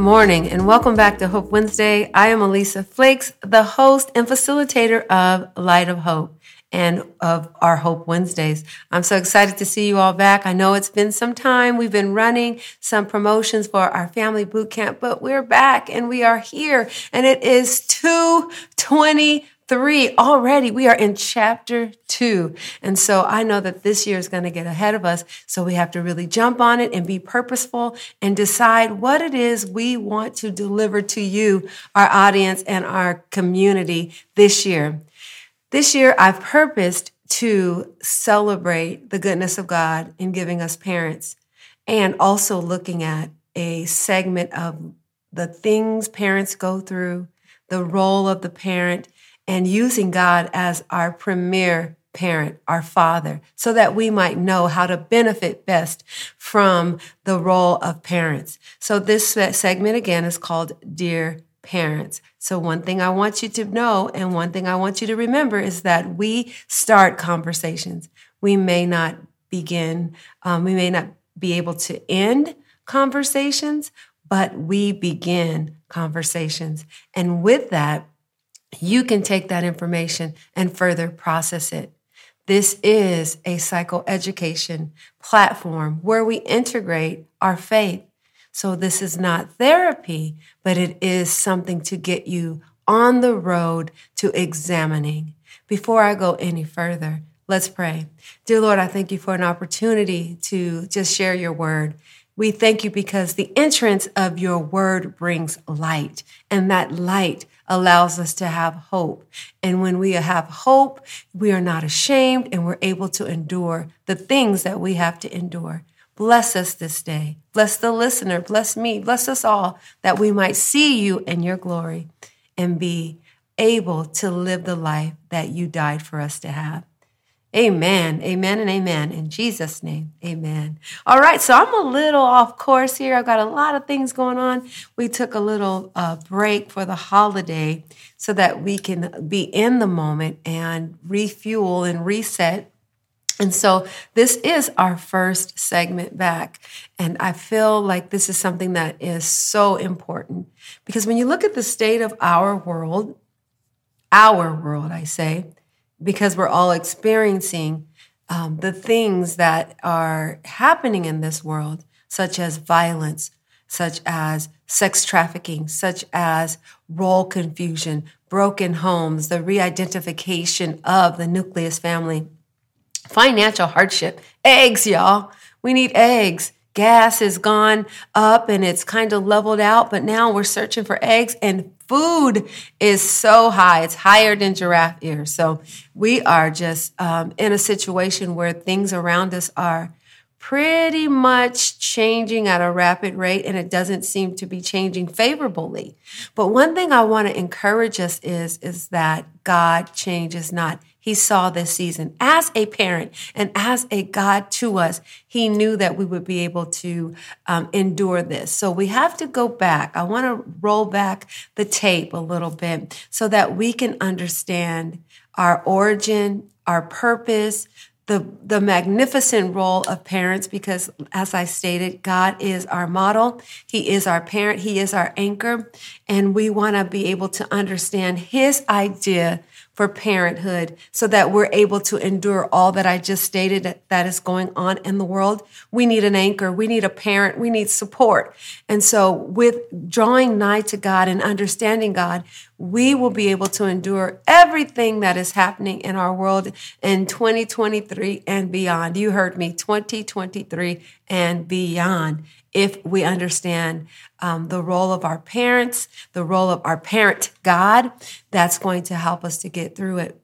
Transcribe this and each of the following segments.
morning and welcome back to Hope Wednesday. I am Elisa Flakes, the host and facilitator of Light of Hope and of our Hope Wednesdays. I'm so excited to see you all back. I know it's been some time. We've been running some promotions for our family boot camp, but we're back and we are here and it is 220 three already. We are in chapter two. And so I know that this year is going to get ahead of us. So we have to really jump on it and be purposeful and decide what it is we want to deliver to you, our audience and our community this year. This year I've purposed to celebrate the goodness of God in giving us parents and also looking at a segment of the things parents go through, the role of the parent, and using God as our premier parent, our father, so that we might know how to benefit best from the role of parents. So this segment again is called Dear Parents. So one thing I want you to know and one thing I want you to remember is that we start conversations. We may not begin, um, we may not be able to end conversations, but we begin conversations. And with that, you can take that information and further process it. This is a psychoeducation platform where we integrate our faith. So this is not therapy, but it is something to get you on the road to examining. Before I go any further, let's pray. Dear Lord, I thank you for an opportunity to just share your word. We thank you because the entrance of your word brings light, and that light allows us to have hope. And when we have hope, we are not ashamed and we're able to endure the things that we have to endure. Bless us this day. Bless the listener. Bless me. Bless us all that we might see you in your glory and be able to live the life that you died for us to have. Amen, amen, and amen. In Jesus' name, amen. All right, so I'm a little off course here. I've got a lot of things going on. We took a little uh, break for the holiday so that we can be in the moment and refuel and reset. And so this is our first segment back. And I feel like this is something that is so important because when you look at the state of our world, our world, I say, because we're all experiencing um, the things that are happening in this world, such as violence, such as sex trafficking, such as role confusion, broken homes, the re identification of the nucleus family, financial hardship, eggs, y'all. We need eggs gas has gone up and it's kind of leveled out, but now we're searching for eggs and food is so high. It's higher than giraffe ear. So we are just um, in a situation where things around us are pretty much changing at a rapid rate and it doesn't seem to be changing favorably. But one thing I want to encourage us is, is that God changes not. He saw this season as a parent and as a God to us. He knew that we would be able to um, endure this. So we have to go back. I want to roll back the tape a little bit so that we can understand our origin, our purpose, the, the magnificent role of parents because as I stated, God is our model. He is our parent. He is our anchor. And we want to be able to understand his idea for parenthood so that we're able to endure all that I just stated that, is going on in the world. We need an anchor. We need a parent. We need support. And so with drawing nigh to God and understanding God, we will be able to endure everything that is happening in our world in 2023 and beyond. You heard me, 2023 and beyond if we understand um, the role of our parents, the role of our parent God, that's going to help us to get through it.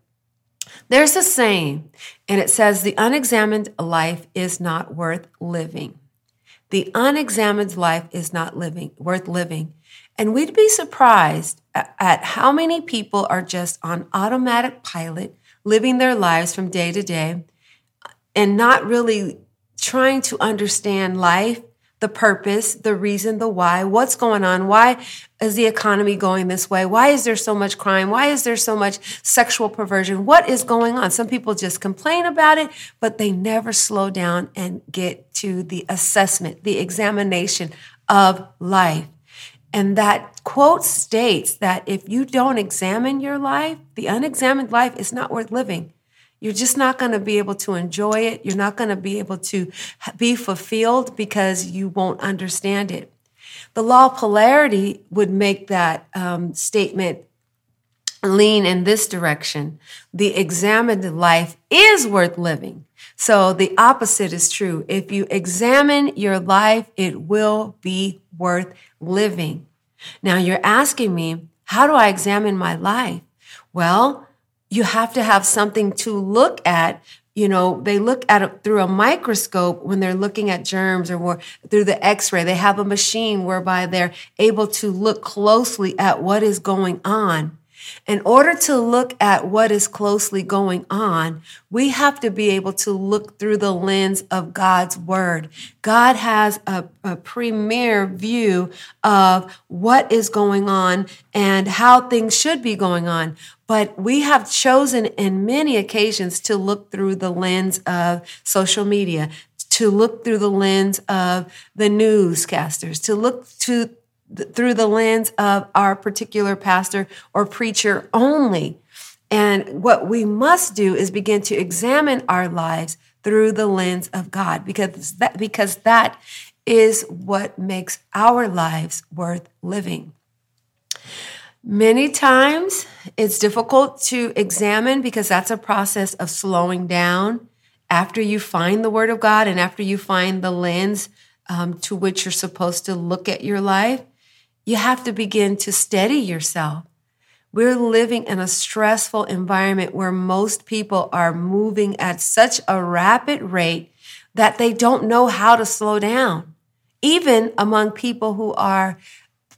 There's a saying, and it says, The unexamined life is not worth living. The unexamined life is not living worth living. And we'd be surprised at, at how many people are just on automatic pilot, living their lives from day to day, and not really trying to understand life the purpose, the reason, the why, what's going on, why is the economy going this way, why is there so much crime, why is there so much sexual perversion, what is going on? Some people just complain about it, but they never slow down and get to the assessment, the examination of life. And that quote states that if you don't examine your life, the unexamined life is not worth living. You're just not going to be able to enjoy it. You're not going to be able to be fulfilled because you won't understand it. The law of polarity would make that um, statement lean in this direction. The examined life is worth living. So the opposite is true. If you examine your life, it will be worth living. Now you're asking me, how do I examine my life? Well, you have to have something to look at. You know, they look at it through a microscope when they're looking at germs or through the x ray. They have a machine whereby they're able to look closely at what is going on. In order to look at what is closely going on, we have to be able to look through the lens of God's word. God has a, a, premier view of what is going on and how things should be going on. But we have chosen in many occasions to look through the lens of social media, to look through the lens of the newscasters, to look to through the lens of our particular pastor or preacher only. And what we must do is begin to examine our lives through the lens of God because that, because that is what makes our lives worth living. Many times it's difficult to examine because that's a process of slowing down after you find the Word of God and after you find the lens um, to which you're supposed to look at your life. You have to begin to steady yourself. We're living in a stressful environment where most people are moving at such a rapid rate that they don't know how to slow down. Even among people who are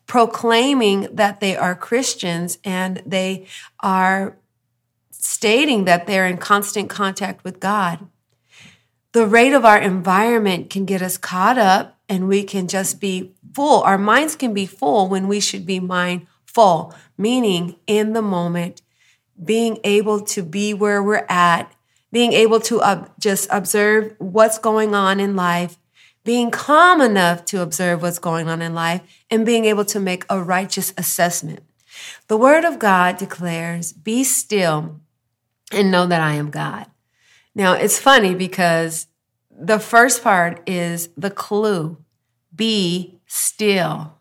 proclaiming that they are Christians and they are stating that they're in constant contact with God. The rate of our environment can get us caught up and we can just be full. Our minds can be full when we should be mindful, meaning in the moment, being able to be where we're at, being able to uh, just observe what's going on in life, being calm enough to observe what's going on in life, and being able to make a righteous assessment. The word of God declares, Be still and know that I am God. Now, it's funny because the first part is the clue be still.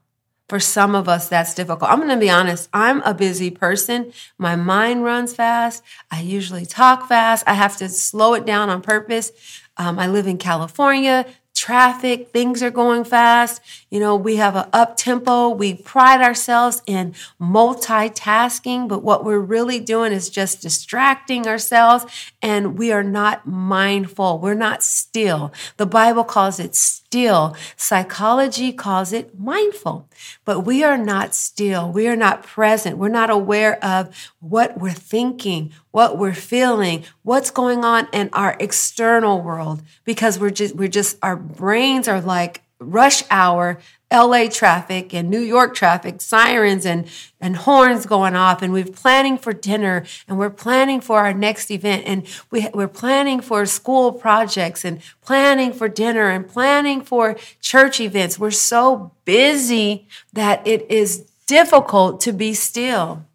For some of us, that's difficult. I'm going to be honest. I'm a busy person. My mind runs fast. I usually talk fast. I have to slow it down on purpose. Um, I live in California traffic, things are going fast. You know, we have an up tempo. We pride ourselves in multitasking, but what we're really doing is just distracting ourselves and we are not mindful. We're not still. The Bible calls it still. Psychology calls it mindful, but we are not still. We are not present. We're not aware of what we're thinking, what we're feeling, what's going on in our external world because we're just, we're just, our brains are like rush hour LA traffic and New York traffic, sirens and, and horns going off. And we're planning for dinner and we're planning for our next event. And we, we're planning for school projects and planning for dinner and planning for church events. We're so busy that it is difficult to be still.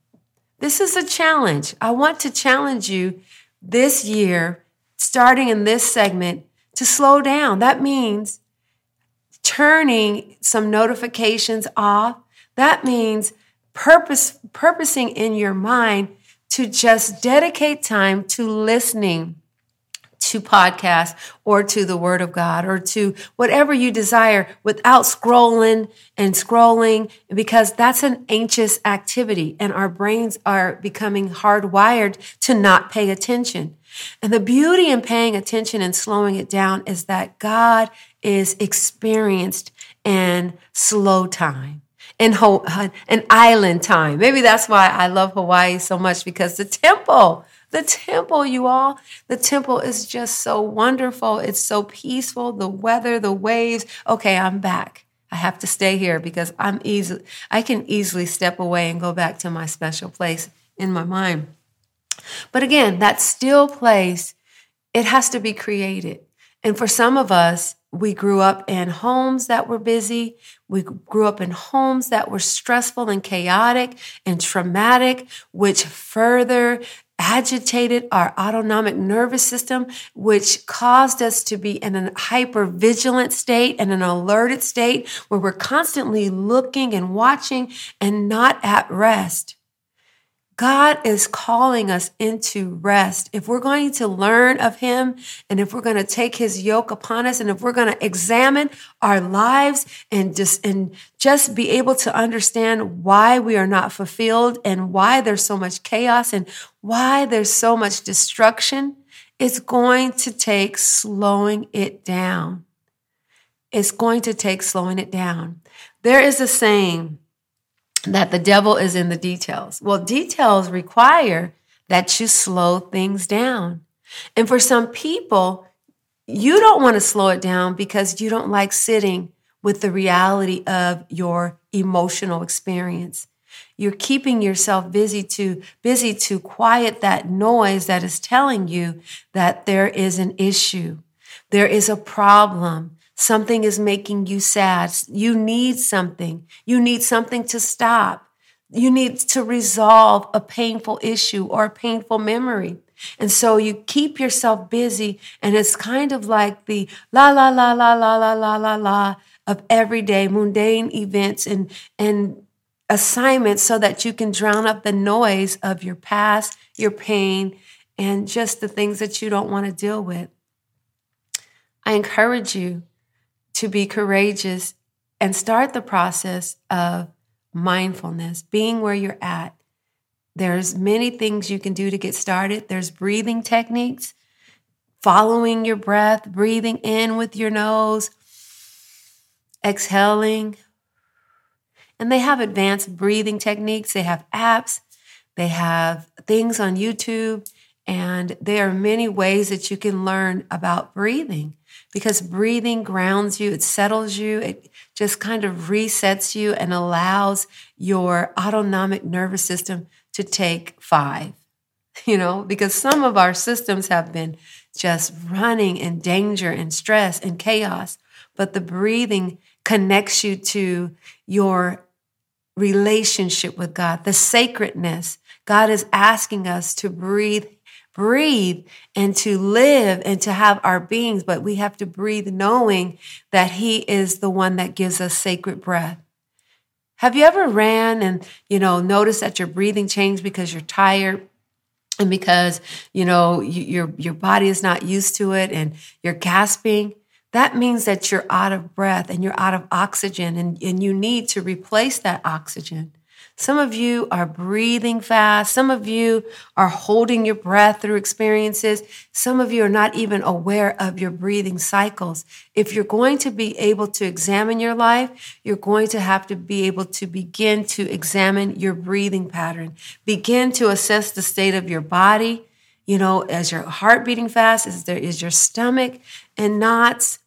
This is a challenge. I want to challenge you this year, starting in this segment, to slow down. That means turning some notifications off. That means purpose, purposing in your mind to just dedicate time to listening to podcasts or to the word of God or to whatever you desire without scrolling and scrolling because that's an anxious activity and our brains are becoming hardwired to not pay attention. And the beauty in paying attention and slowing it down is that God is experienced in slow time. In an uh, island time. Maybe that's why I love Hawaii so much because the temple, the temple, you all, the temple is just so wonderful. It's so peaceful. The weather, the waves. Okay, I'm back. I have to stay here because I'm easy. I can easily step away and go back to my special place in my mind. But again, that still place, it has to be created. And for some of us, we grew up in homes that were busy. We grew up in homes that were stressful and chaotic and traumatic, which further agitated our autonomic nervous system, which caused us to be in a hyper vigilant state and an alerted state where we're constantly looking and watching and not at rest. God is calling us into rest. If we're going to learn of Him and if we're going to take His yoke upon us and if we're going to examine our lives and just, and just be able to understand why we are not fulfilled and why there's so much chaos and why there's so much destruction, it's going to take slowing it down. It's going to take slowing it down. There is a saying, that the devil is in the details. Well, details require that you slow things down. And for some people, you don't want to slow it down because you don't like sitting with the reality of your emotional experience. You're keeping yourself busy to busy to quiet that noise that is telling you that there is an issue. There is a problem. Something is making you sad. You need something. You need something to stop. You need to resolve a painful issue or a painful memory. And so you keep yourself busy, and it's kind of like the la la la la la la la la la of everyday mundane events and and assignments so that you can drown up the noise of your past, your pain, and just the things that you don't want to deal with. I encourage you to be courageous and start the process of mindfulness, being where you're at. There's many things you can do to get started. There's breathing techniques, following your breath, breathing in with your nose, exhaling. And they have advanced breathing techniques. They have apps. They have things on YouTube. And there are many ways that you can learn about breathing because breathing grounds you, it settles you, it just kind of resets you and allows your autonomic nervous system to take five. You know, because some of our systems have been just running in danger and stress and chaos, but the breathing connects you to your relationship with God, the sacredness. God is asking us to breathe breathe and to live and to have our beings, but we have to breathe knowing that He is the one that gives us sacred breath. Have you ever ran and, you know, noticed that your breathing changed because you're tired? And because, you know, you, your your body is not used to it and you're gasping, that means that you're out of breath and you're out of oxygen and, and you need to replace that oxygen. Some of you are breathing fast. Some of you are holding your breath through experiences. Some of you are not even aware of your breathing cycles. If you're going to be able to examine your life, you're going to have to be able to begin to examine your breathing pattern. Begin to assess the state of your body. You know, as your heart beating fast, is there is your stomach and knots?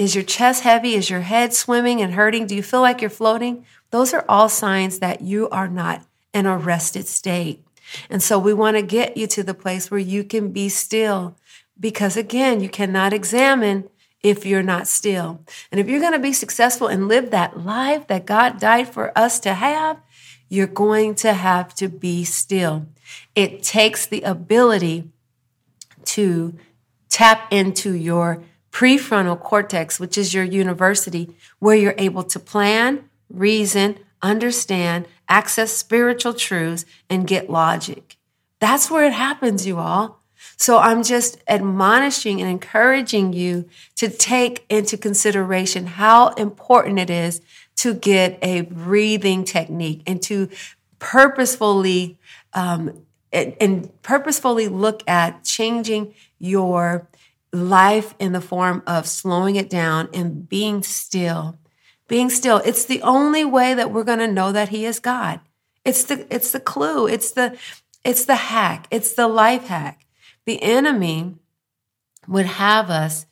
Is your chest heavy? Is your head swimming and hurting? Do you feel like you're floating? Those are all signs that you are not in a rested state. And so we want to get you to the place where you can be still because again, you cannot examine if you're not still. And if you're going to be successful and live that life that God died for us to have, you're going to have to be still. It takes the ability to tap into your prefrontal cortex, which is your university, where you're able to plan, reason, understand, access spiritual truths, and get logic. That's where it happens, you all. So I'm just admonishing and encouraging you to take into consideration how important it is to get a breathing technique and to purposefully um, and, and purposefully look at changing your life in the form of slowing it down and being still being still. It's the only way that we're going to know that he is God. It's the it's the clue. It's the it's the hack. It's the life hack. The enemy would have us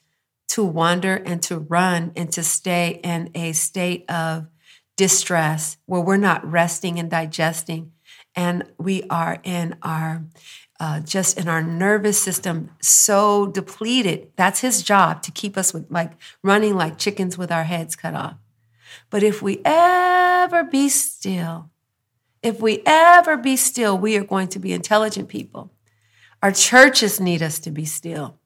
to wander and to run and to stay in a state of distress where we're not resting and digesting and we are in our uh, just in our nervous system so depleted. That's his job to keep us with, like running like chickens with our heads cut off. But if we ever be still, if we ever be still, we are going to be intelligent people. Our churches need us to be still.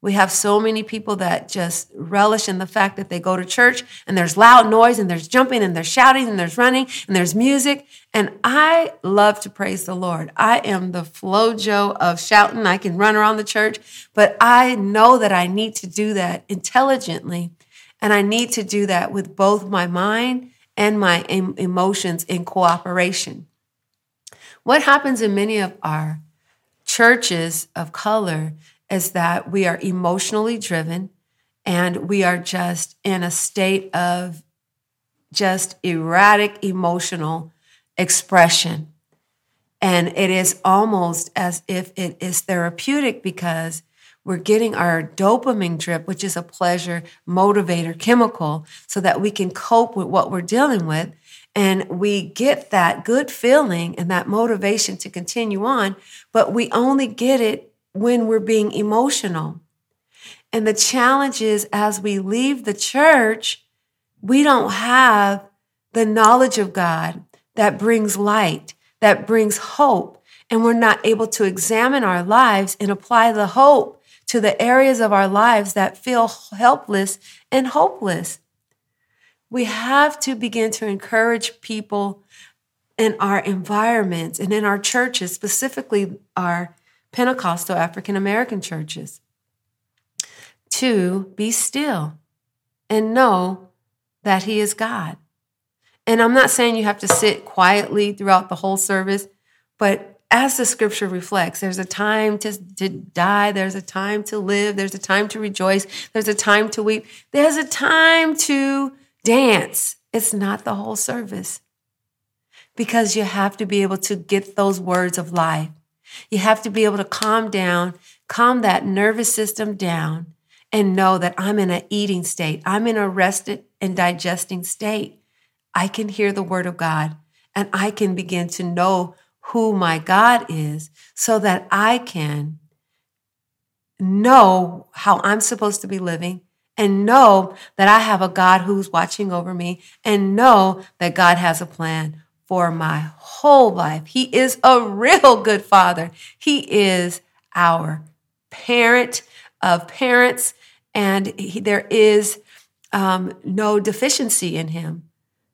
We have so many people that just relish in the fact that they go to church and there's loud noise and there's jumping and there's shouting and there's running and there's music. And I love to praise the Lord. I am the Flo-Jo of shouting. I can run around the church, but I know that I need to do that intelligently. And I need to do that with both my mind and my emotions in cooperation. What happens in many of our churches of color is that we are emotionally driven and we are just in a state of just erratic emotional expression. And it is almost as if it is therapeutic because we're getting our dopamine drip, which is a pleasure motivator chemical, so that we can cope with what we're dealing with. And we get that good feeling and that motivation to continue on, but we only get it when we're being emotional. And the challenge is as we leave the church, we don't have the knowledge of God that brings light, that brings hope. And we're not able to examine our lives and apply the hope to the areas of our lives that feel helpless and hopeless. We have to begin to encourage people in our environments and in our churches, specifically our Pentecostal African American churches. Two, be still and know that He is God. And I'm not saying you have to sit quietly throughout the whole service, but as the scripture reflects, there's a time to, to die, there's a time to live, there's a time to rejoice, there's a time to weep, there's a time to dance. It's not the whole service because you have to be able to get those words of life. You have to be able to calm down, calm that nervous system down, and know that I'm in an eating state. I'm in a rested and digesting state. I can hear the word of God and I can begin to know who my God is so that I can know how I'm supposed to be living and know that I have a God who's watching over me and know that God has a plan for my whole life. He is a real good father. He is our parent of parents, and he, there is um, no deficiency in him.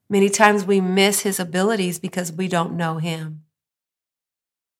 Many times we miss his abilities because we don't know him.